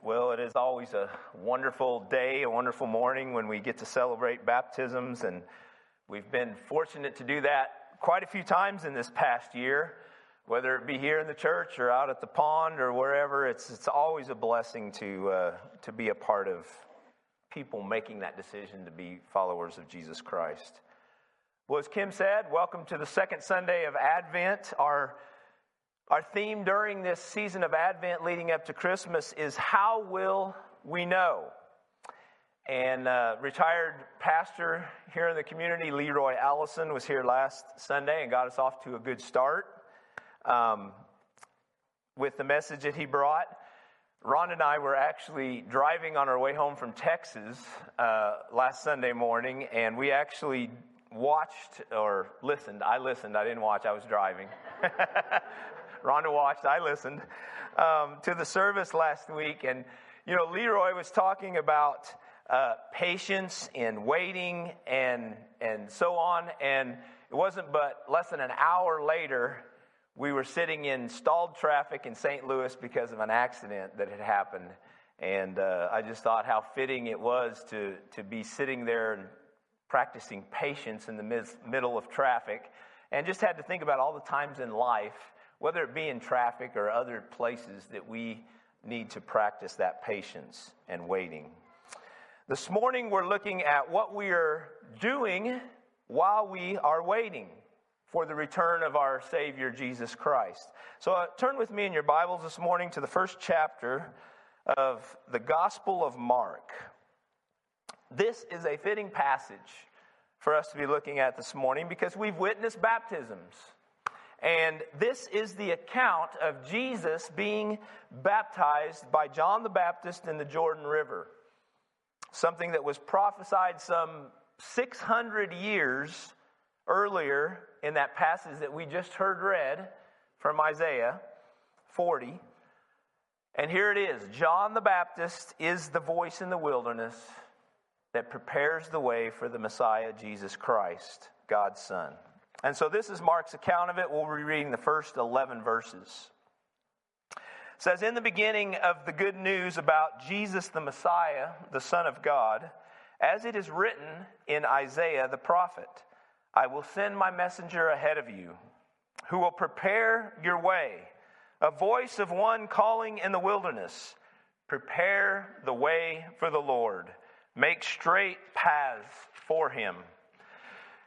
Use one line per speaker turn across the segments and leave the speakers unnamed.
Well, it is always a wonderful day, a wonderful morning when we get to celebrate baptisms, and we've been fortunate to do that quite a few times in this past year, whether it be here in the church or out at the pond or wherever. It's it's always a blessing to uh, to be a part of people making that decision to be followers of Jesus Christ. Well, as Kim said, welcome to the second Sunday of Advent. Our our theme during this season of Advent leading up to Christmas is How Will We Know? And uh, retired pastor here in the community, Leroy Allison, was here last Sunday and got us off to a good start um, with the message that he brought. Ron and I were actually driving on our way home from Texas uh, last Sunday morning, and we actually watched or listened. I listened, I didn't watch, I was driving. Rhonda watched, I listened um, to the service last week. And, you know, Leroy was talking about uh, patience and waiting and, and so on. And it wasn't but less than an hour later, we were sitting in stalled traffic in St. Louis because of an accident that had happened. And uh, I just thought how fitting it was to, to be sitting there and practicing patience in the mid- middle of traffic. And just had to think about all the times in life whether it be in traffic or other places that we need to practice that patience and waiting. This morning, we're looking at what we are doing while we are waiting for the return of our Savior Jesus Christ. So, uh, turn with me in your Bibles this morning to the first chapter of the Gospel of Mark. This is a fitting passage for us to be looking at this morning because we've witnessed baptisms. And this is the account of Jesus being baptized by John the Baptist in the Jordan River. Something that was prophesied some 600 years earlier in that passage that we just heard read from Isaiah 40. And here it is John the Baptist is the voice in the wilderness that prepares the way for the Messiah, Jesus Christ, God's Son. And so this is Mark's account of it. We'll be reading the first 11 verses. It says, In the beginning of the good news about Jesus the Messiah, the Son of God, as it is written in Isaiah the prophet, I will send my messenger ahead of you, who will prepare your way, a voice of one calling in the wilderness, prepare the way for the Lord, make straight paths for him.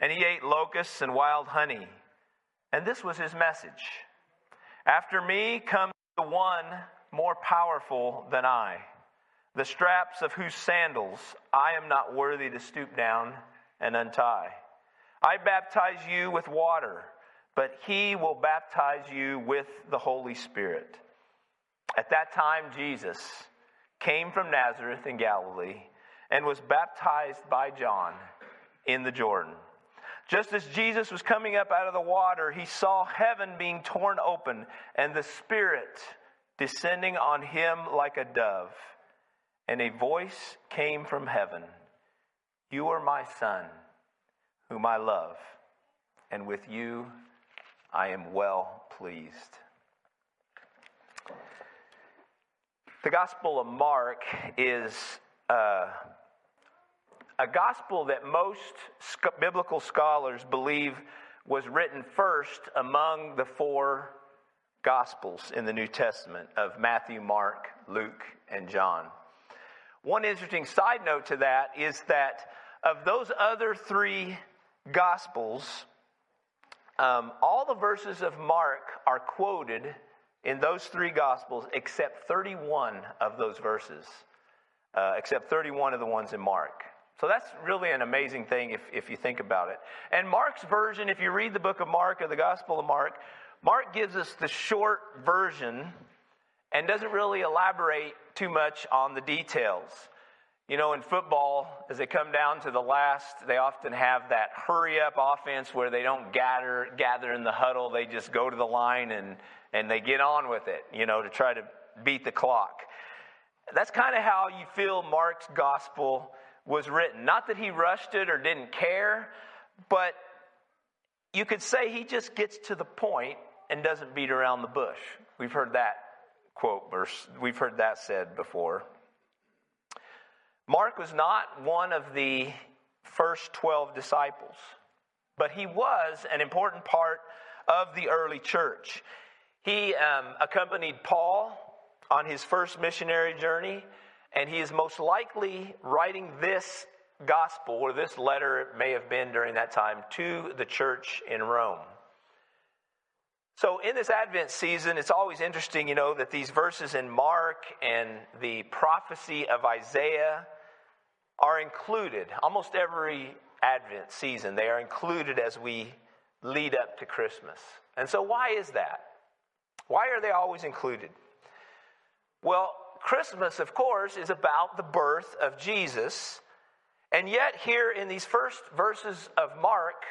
and he ate locusts and wild honey. And this was his message After me comes the one more powerful than I, the straps of whose sandals I am not worthy to stoop down and untie. I baptize you with water, but he will baptize you with the Holy Spirit. At that time, Jesus came from Nazareth in Galilee and was baptized by John in the Jordan. Just as Jesus was coming up out of the water, he saw heaven being torn open and the Spirit descending on him like a dove. And a voice came from heaven You are my Son, whom I love, and with you I am well pleased. The Gospel of Mark is. Uh, a gospel that most biblical scholars believe was written first among the four gospels in the New Testament of Matthew, Mark, Luke, and John. One interesting side note to that is that of those other three gospels, um, all the verses of Mark are quoted in those three gospels except 31 of those verses, uh, except 31 of the ones in Mark. So that's really an amazing thing if, if you think about it. And Mark's version, if you read the book of Mark or the Gospel of Mark, Mark gives us the short version, and doesn't really elaborate too much on the details. You know, in football, as they come down to the last, they often have that hurry up offense where they don't gather gather in the huddle. They just go to the line and, and they get on with it, you know, to try to beat the clock. That's kind of how you feel Mark's gospel was written. Not that he rushed it or didn't care, but you could say he just gets to the point and doesn't beat around the bush. We've heard that quote verse, we've heard that said before. Mark was not one of the first 12 disciples, but he was an important part of the early church. He um, accompanied Paul on his first missionary journey, and he is most likely writing this gospel, or this letter may have been during that time, to the church in Rome. So, in this Advent season, it's always interesting, you know, that these verses in Mark and the prophecy of Isaiah are included. Almost every Advent season, they are included as we lead up to Christmas. And so, why is that? Why are they always included? Well, Christmas, of course, is about the birth of Jesus. And yet, here in these first verses of Mark,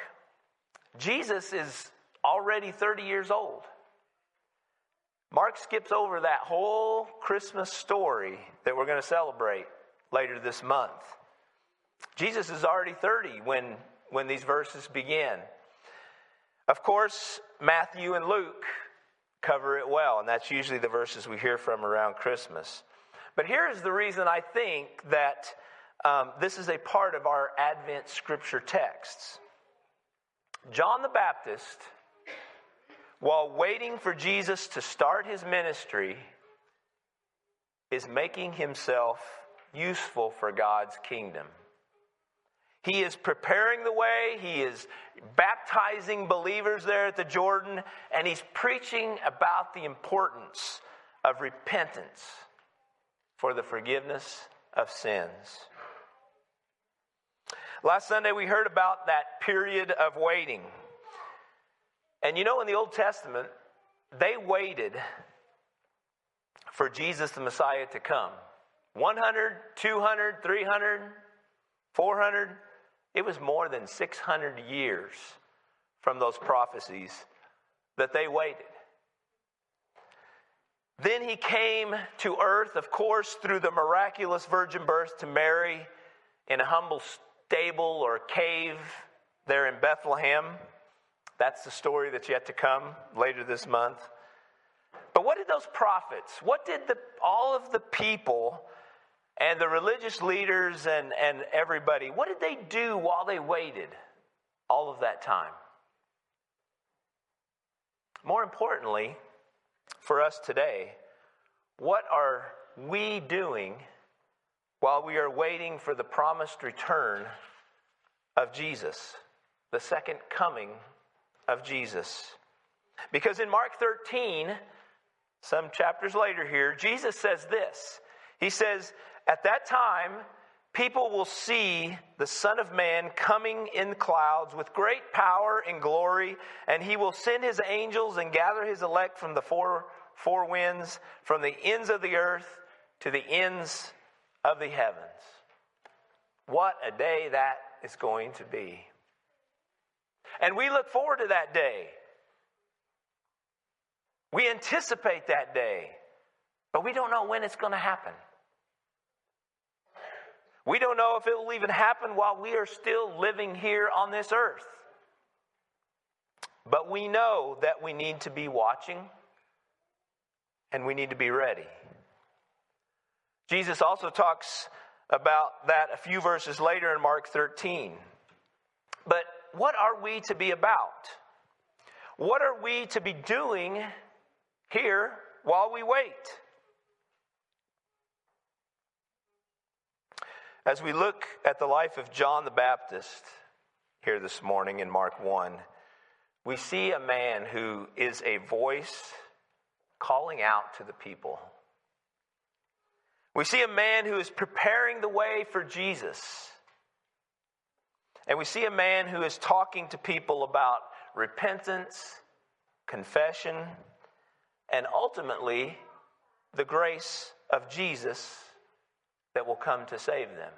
Jesus is already 30 years old. Mark skips over that whole Christmas story that we're going to celebrate later this month. Jesus is already 30 when, when these verses begin. Of course, Matthew and Luke cover it well, and that's usually the verses we hear from around Christmas. But here's the reason I think that um, this is a part of our Advent scripture texts. John the Baptist, while waiting for Jesus to start his ministry, is making himself useful for God's kingdom. He is preparing the way, he is baptizing believers there at the Jordan, and he's preaching about the importance of repentance for the forgiveness of sins. Last Sunday, we heard about that period of waiting. And you know, in the Old Testament, they waited for Jesus the Messiah to come 100, 200, 300, 400. It was more than 600 years from those prophecies that they waited. Then he came to earth, of course, through the miraculous virgin birth to Mary in a humble stable or cave there in Bethlehem. That's the story that's yet to come later this month. But what did those prophets, what did the, all of the people and the religious leaders and, and everybody, what did they do while they waited all of that time? More importantly, for us today, what are we doing while we are waiting for the promised return of Jesus, the second coming of Jesus. Because in Mark 13, some chapters later here, Jesus says this He says, At that time, people will see the Son of Man coming in clouds with great power and glory, and he will send his angels and gather his elect from the four, four winds, from the ends of the earth to the ends of the heavens. What a day that is going to be. And we look forward to that day. We anticipate that day, but we don't know when it's going to happen. We don't know if it will even happen while we are still living here on this earth. But we know that we need to be watching and we need to be ready. Jesus also talks about that a few verses later in Mark 13. But what are we to be about? What are we to be doing here while we wait? As we look at the life of John the Baptist here this morning in Mark 1, we see a man who is a voice calling out to the people. We see a man who is preparing the way for Jesus. And we see a man who is talking to people about repentance, confession, and ultimately the grace of Jesus that will come to save them.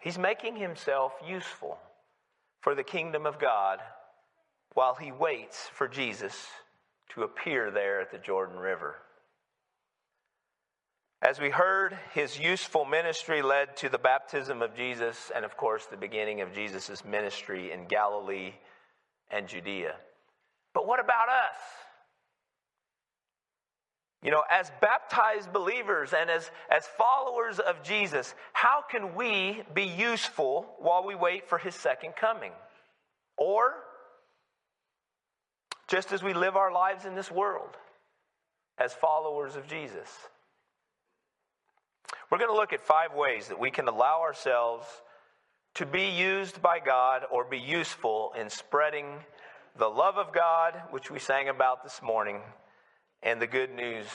He's making himself useful for the kingdom of God while he waits for Jesus to appear there at the Jordan River. As we heard, his useful ministry led to the baptism of Jesus and, of course, the beginning of Jesus' ministry in Galilee and Judea. But what about us? You know, as baptized believers and as, as followers of Jesus, how can we be useful while we wait for his second coming? Or, just as we live our lives in this world as followers of Jesus. We're going to look at five ways that we can allow ourselves to be used by God or be useful in spreading the love of God, which we sang about this morning, and the good news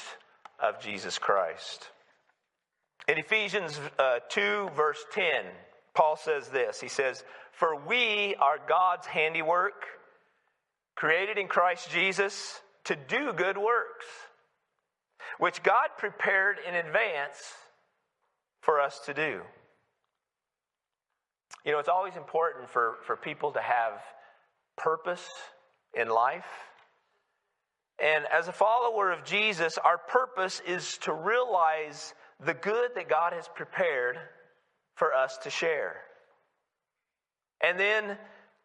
of Jesus Christ. In Ephesians uh, 2, verse 10, Paul says this He says, For we are God's handiwork, created in Christ Jesus to do good works, which God prepared in advance for us to do. You know, it's always important for, for people to have purpose in life. And as a follower of Jesus, our purpose is to realize the good that God has prepared for us to share. And then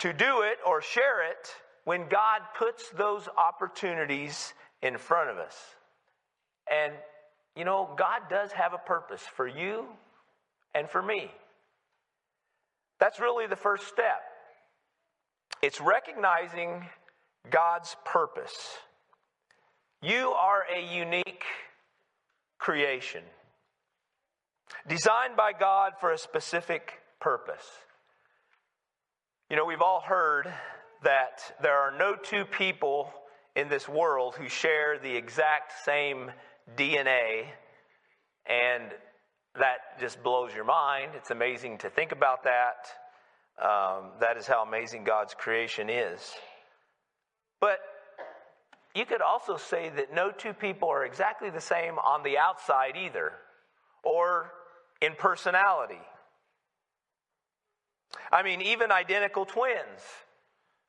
to do it or share it when God puts those opportunities in front of us. And, you know, God does have a purpose for you and for me. That's really the first step. It's recognizing God's purpose. You are a unique creation, designed by God for a specific purpose. You know, we've all heard that there are no two people in this world who share the exact same DNA, and that just blows your mind. It's amazing to think about that. Um, that is how amazing God's creation is. But you could also say that no two people are exactly the same on the outside either, or in personality. I mean, even identical twins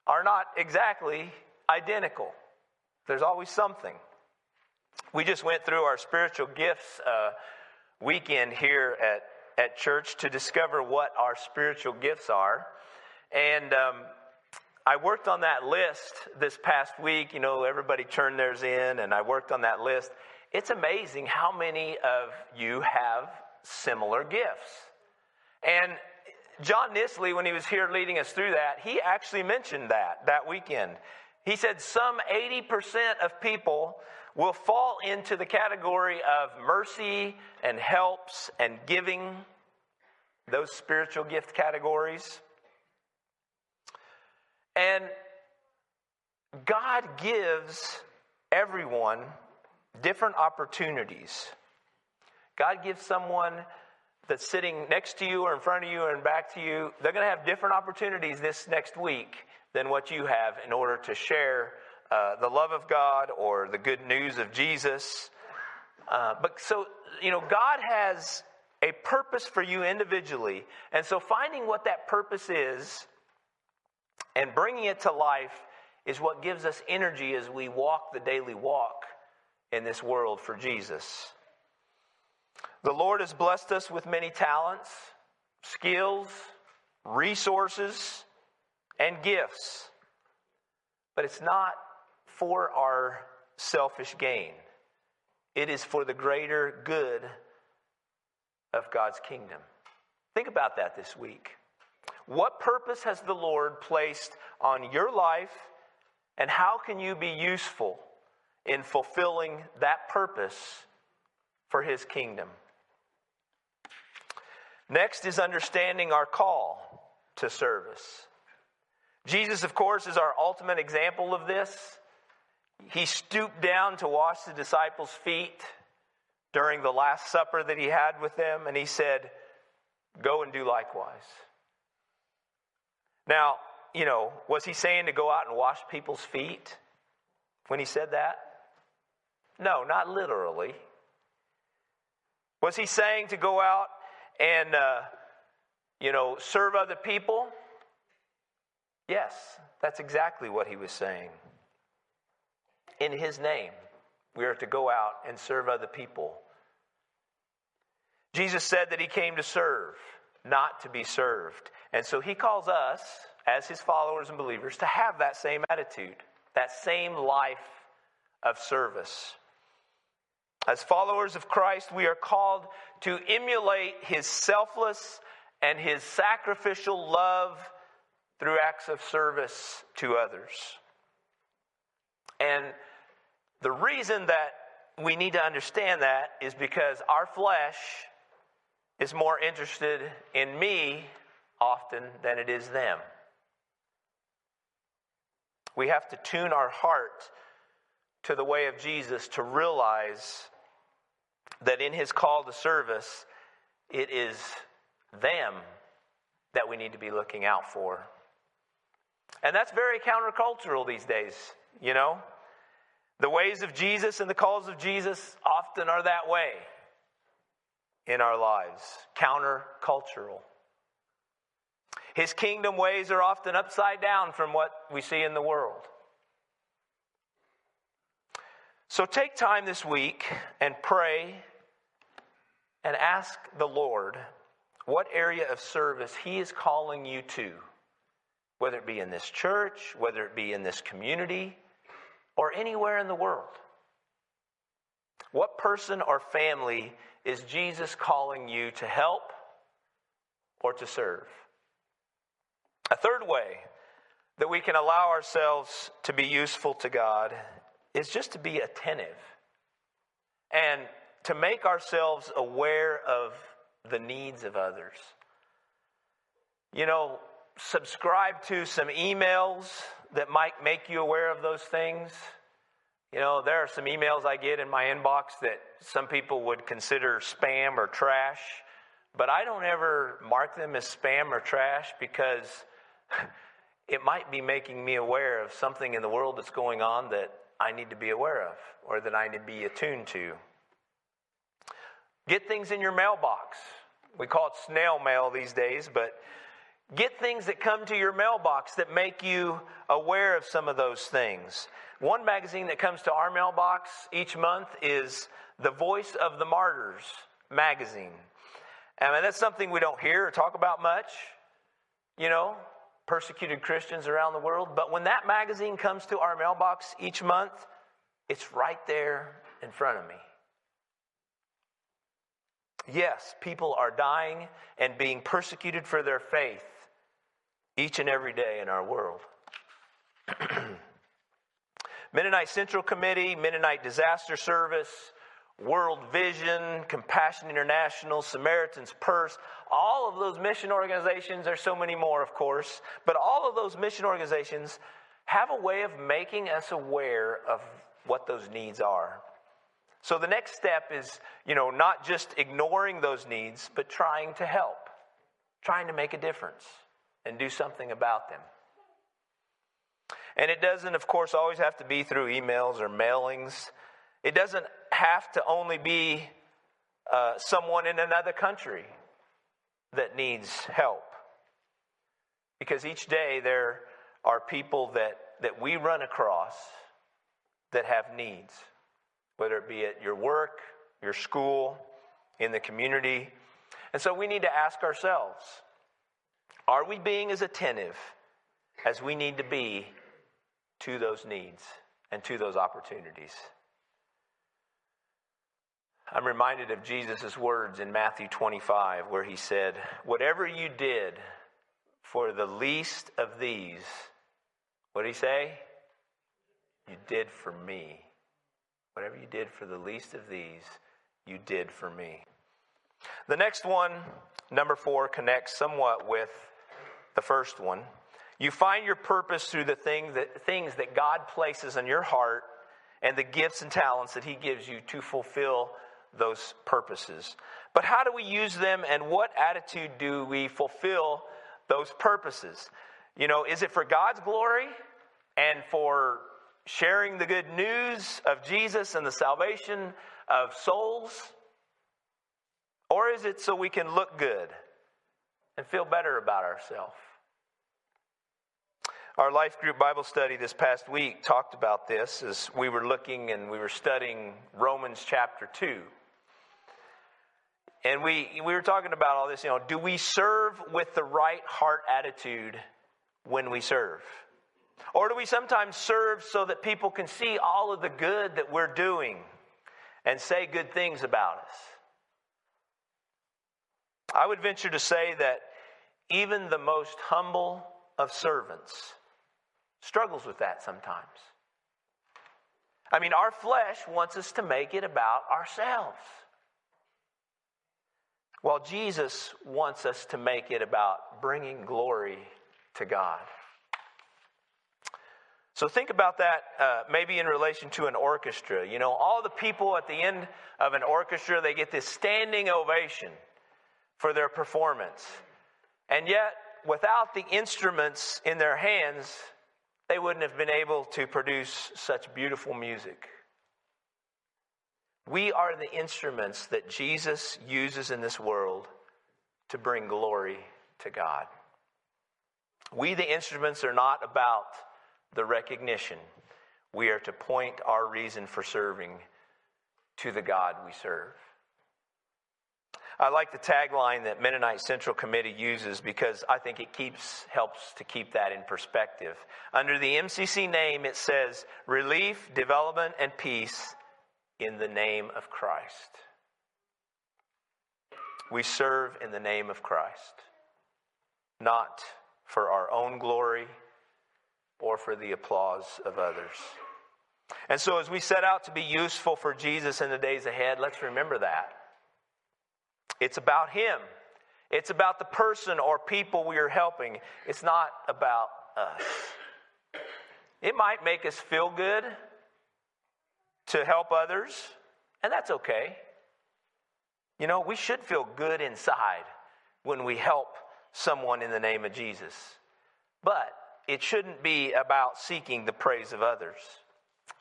are not exactly identical. There's always something. We just went through our spiritual gifts uh, weekend here at, at church to discover what our spiritual gifts are. And um, I worked on that list this past week. You know, everybody turned theirs in, and I worked on that list. It's amazing how many of you have similar gifts. And John Nisley, when he was here leading us through that, he actually mentioned that that weekend. He said some 80% of people will fall into the category of mercy and helps and giving, those spiritual gift categories. And God gives everyone different opportunities. God gives someone that's sitting next to you or in front of you and back to you, they're going to have different opportunities this next week than what you have in order to share uh, the love of God or the good news of Jesus. Uh, but so, you know, God has a purpose for you individually. And so finding what that purpose is and bringing it to life is what gives us energy as we walk the daily walk in this world for Jesus. The Lord has blessed us with many talents, skills, resources, and gifts. But it's not for our selfish gain, it is for the greater good of God's kingdom. Think about that this week. What purpose has the Lord placed on your life, and how can you be useful in fulfilling that purpose for His kingdom? Next is understanding our call to service. Jesus, of course, is our ultimate example of this. He stooped down to wash the disciples' feet during the Last Supper that he had with them, and he said, Go and do likewise. Now, you know, was he saying to go out and wash people's feet when he said that? No, not literally. Was he saying to go out and, uh, you know, serve other people? Yes, that's exactly what he was saying. In his name, we are to go out and serve other people. Jesus said that he came to serve, not to be served. And so he calls us, as his followers and believers, to have that same attitude, that same life of service. As followers of Christ, we are called to emulate his selfless and his sacrificial love through acts of service to others. And the reason that we need to understand that is because our flesh is more interested in me often than it is them. We have to tune our heart to the way of Jesus to realize that in his call to service, it is them that we need to be looking out for. And that's very countercultural these days, you know? The ways of Jesus and the calls of Jesus often are that way in our lives, countercultural. His kingdom ways are often upside down from what we see in the world. So take time this week and pray and ask the Lord what area of service He is calling you to, whether it be in this church, whether it be in this community, or anywhere in the world. What person or family is Jesus calling you to help or to serve? A third way that we can allow ourselves to be useful to God is just to be attentive and to make ourselves aware of the needs of others. You know, subscribe to some emails that might make you aware of those things. You know, there are some emails I get in my inbox that some people would consider spam or trash, but I don't ever mark them as spam or trash because it might be making me aware of something in the world that's going on that I need to be aware of or that I need to be attuned to. Get things in your mailbox. We call it snail mail these days, but get things that come to your mailbox that make you aware of some of those things. One magazine that comes to our mailbox each month is the Voice of the Martyrs magazine. I mean, that's something we don't hear or talk about much, you know, persecuted Christians around the world. But when that magazine comes to our mailbox each month, it's right there in front of me. Yes, people are dying and being persecuted for their faith each and every day in our world. Mennonite Central Committee, Mennonite Disaster Service, World Vision, Compassion International, Samaritan's Purse, all of those mission organizations, there's so many more, of course, but all of those mission organizations have a way of making us aware of what those needs are. So the next step is, you know, not just ignoring those needs, but trying to help, trying to make a difference and do something about them. And it doesn't, of course, always have to be through emails or mailings. It doesn't have to only be uh, someone in another country that needs help. Because each day there are people that, that we run across that have needs, whether it be at your work, your school, in the community. And so we need to ask ourselves are we being as attentive as we need to be to those needs and to those opportunities. I'm reminded of Jesus' words in Matthew 25, where he said, Whatever you did for the least of these, what did he say? You did for me. Whatever you did for the least of these, you did for me. The next one, number four, connects somewhat with the first one. You find your purpose through the thing that, things that God places in your heart and the gifts and talents that He gives you to fulfill those purposes. But how do we use them and what attitude do we fulfill those purposes? You know, is it for God's glory and for sharing the good news of Jesus and the salvation of souls? Or is it so we can look good and feel better about ourselves? Our life group Bible study this past week talked about this as we were looking and we were studying Romans chapter 2. And we, we were talking about all this, you know, do we serve with the right heart attitude when we serve? Or do we sometimes serve so that people can see all of the good that we're doing and say good things about us? I would venture to say that even the most humble of servants struggles with that sometimes. I mean, our flesh wants us to make it about ourselves. While Jesus wants us to make it about bringing glory to God. So think about that uh, maybe in relation to an orchestra. You know, all the people at the end of an orchestra, they get this standing ovation for their performance. And yet, without the instruments in their hands, they wouldn't have been able to produce such beautiful music. We are the instruments that Jesus uses in this world to bring glory to God. We, the instruments, are not about the recognition. We are to point our reason for serving to the God we serve. I like the tagline that Mennonite Central Committee uses because I think it keeps helps to keep that in perspective. Under the MCC name it says relief, development and peace in the name of Christ. We serve in the name of Christ, not for our own glory or for the applause of others. And so, as we set out to be useful for Jesus in the days ahead, let's remember that. It's about Him, it's about the person or people we are helping. It's not about us. It might make us feel good to help others, and that's okay. You know, we should feel good inside when we help someone in the name of Jesus. But it shouldn't be about seeking the praise of others.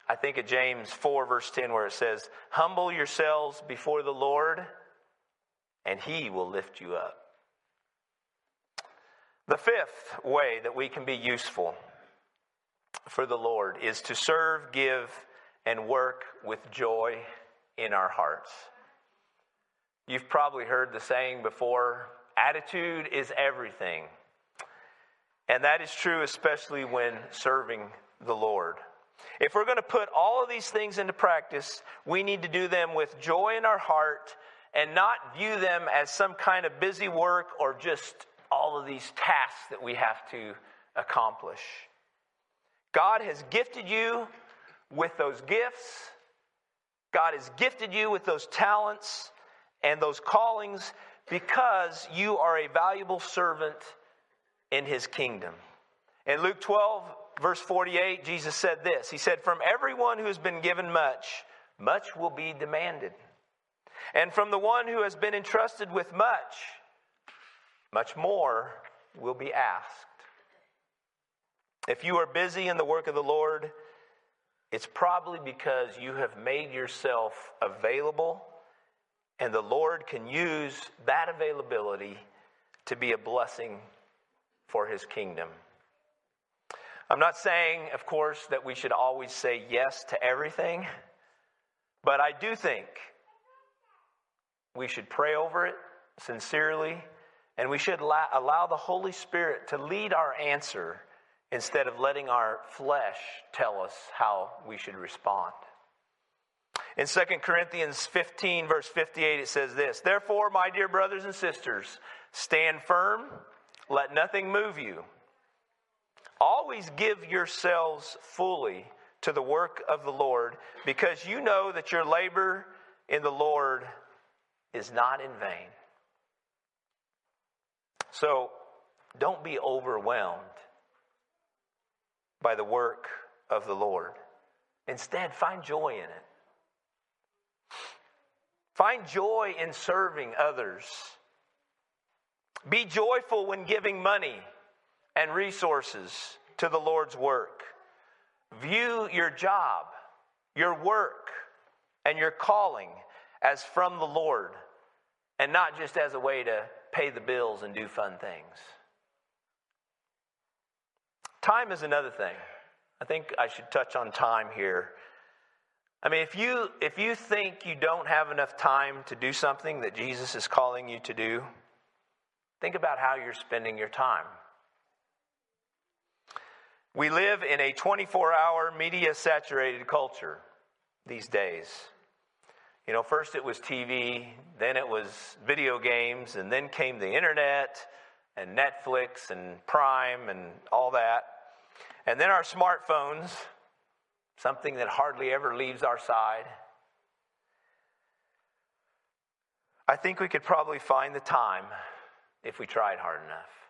I think of James 4, verse 10, where it says, Humble yourselves before the Lord, and he will lift you up. The fifth way that we can be useful for the Lord is to serve, give, and work with joy in our hearts. You've probably heard the saying before attitude is everything. And that is true, especially when serving the Lord. If we're going to put all of these things into practice, we need to do them with joy in our heart and not view them as some kind of busy work or just all of these tasks that we have to accomplish. God has gifted you with those gifts. God has gifted you with those talents and those callings because you are a valuable servant in his kingdom. In Luke 12, verse 48, Jesus said this He said, From everyone who has been given much, much will be demanded. And from the one who has been entrusted with much, much more will be asked. If you are busy in the work of the Lord, it's probably because you have made yourself available, and the Lord can use that availability to be a blessing for his kingdom. I'm not saying, of course, that we should always say yes to everything, but I do think we should pray over it sincerely, and we should allow the Holy Spirit to lead our answer instead of letting our flesh tell us how we should respond. In 2 Corinthians 15, verse 58, it says this Therefore, my dear brothers and sisters, stand firm let nothing move you. Always give yourselves fully to the work of the Lord, because you know that your labor in the Lord is not in vain. So don't be overwhelmed by the work of the Lord. Instead, find joy in it. Find joy in serving others be joyful when giving money and resources to the Lord's work. View your job, your work, and your calling as from the Lord and not just as a way to pay the bills and do fun things. Time is another thing. I think I should touch on time here. I mean, if you if you think you don't have enough time to do something that Jesus is calling you to do, think about how you're spending your time. We live in a 24-hour media saturated culture these days. You know, first it was TV, then it was video games, and then came the internet and Netflix and Prime and all that. And then our smartphones, something that hardly ever leaves our side. I think we could probably find the time if we tried hard enough.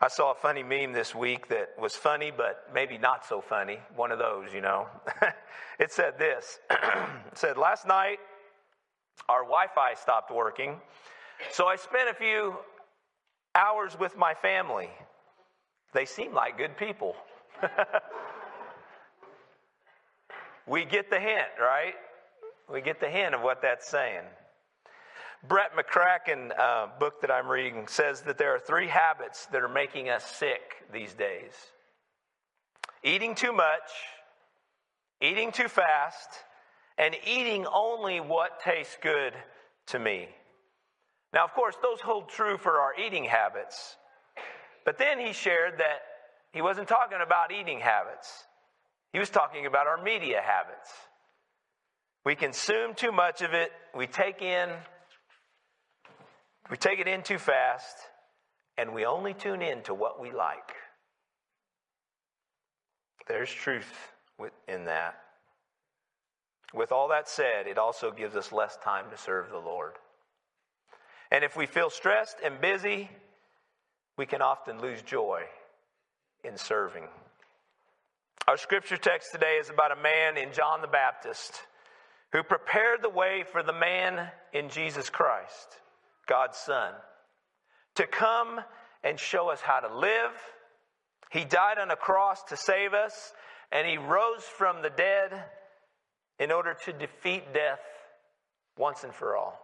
I saw a funny meme this week that was funny, but maybe not so funny. One of those, you know. it said this It said, Last night, our Wi Fi stopped working, so I spent a few hours with my family. They seem like good people. we get the hint, right? We get the hint of what that's saying. Brett McCracken uh, book that I'm reading says that there are three habits that are making us sick these days eating too much, eating too fast, and eating only what tastes good to me. Now, of course, those hold true for our eating habits. But then he shared that he wasn't talking about eating habits, he was talking about our media habits. We consume too much of it, we take in we take it in too fast, and we only tune in to what we like. There's truth in that. With all that said, it also gives us less time to serve the Lord. And if we feel stressed and busy, we can often lose joy in serving. Our scripture text today is about a man in John the Baptist who prepared the way for the man in Jesus Christ. God's Son, to come and show us how to live. He died on a cross to save us, and He rose from the dead in order to defeat death once and for all.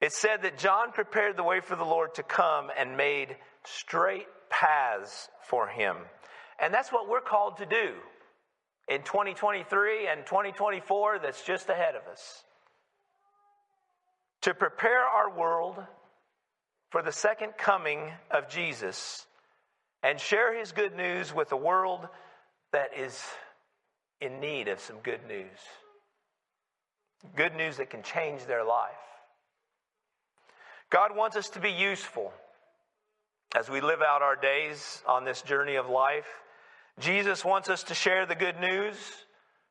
It said that John prepared the way for the Lord to come and made straight paths for him. And that's what we're called to do in 2023 and 2024 that's just ahead of us to prepare our world for the second coming of Jesus and share his good news with a world that is in need of some good news. Good news that can change their life. God wants us to be useful as we live out our days on this journey of life. Jesus wants us to share the good news,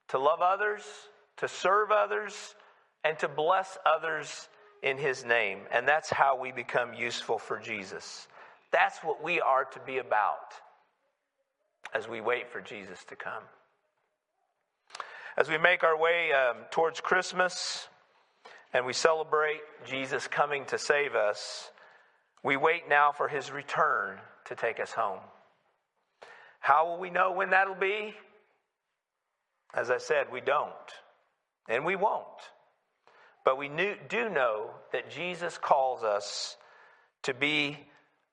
to love others, to serve others, and to bless others in his name. And that's how we become useful for Jesus. That's what we are to be about as we wait for Jesus to come. As we make our way um, towards Christmas and we celebrate Jesus coming to save us, we wait now for his return to take us home. How will we know when that'll be? As I said, we don't. And we won't. But we knew, do know that Jesus calls us to be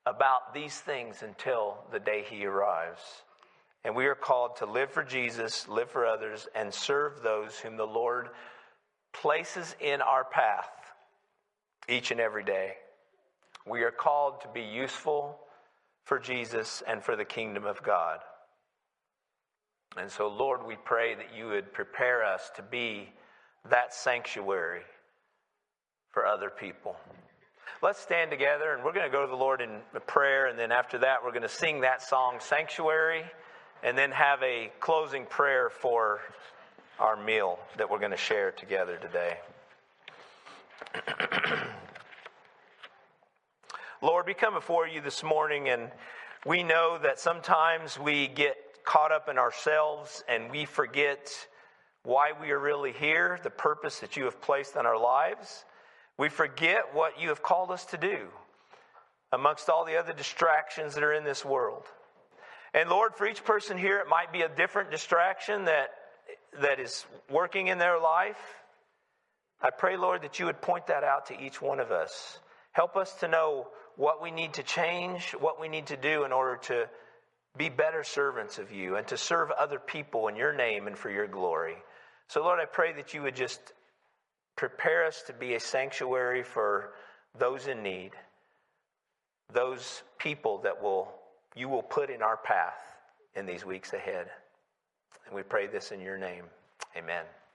about these things until the day he arrives. And we are called to live for Jesus, live for others, and serve those whom the Lord places in our path each and every day. We are called to be useful for Jesus and for the kingdom of God. And so, Lord, we pray that you would prepare us to be that sanctuary for other people. Let's stand together and we're going to go to the Lord in prayer. And then after that, we're going to sing that song, Sanctuary, and then have a closing prayer for our meal that we're going to share together today. Lord, we come before you this morning and we know that sometimes we get caught up in ourselves and we forget why we are really here, the purpose that you have placed in our lives. We forget what you have called us to do amongst all the other distractions that are in this world. And Lord, for each person here, it might be a different distraction that, that is working in their life. I pray, Lord, that you would point that out to each one of us. Help us to know what we need to change, what we need to do in order to be better servants of you and to serve other people in your name and for your glory. So, Lord, I pray that you would just prepare us to be a sanctuary for those in need, those people that will you will put in our path in these weeks ahead. And we pray this in your name. Amen.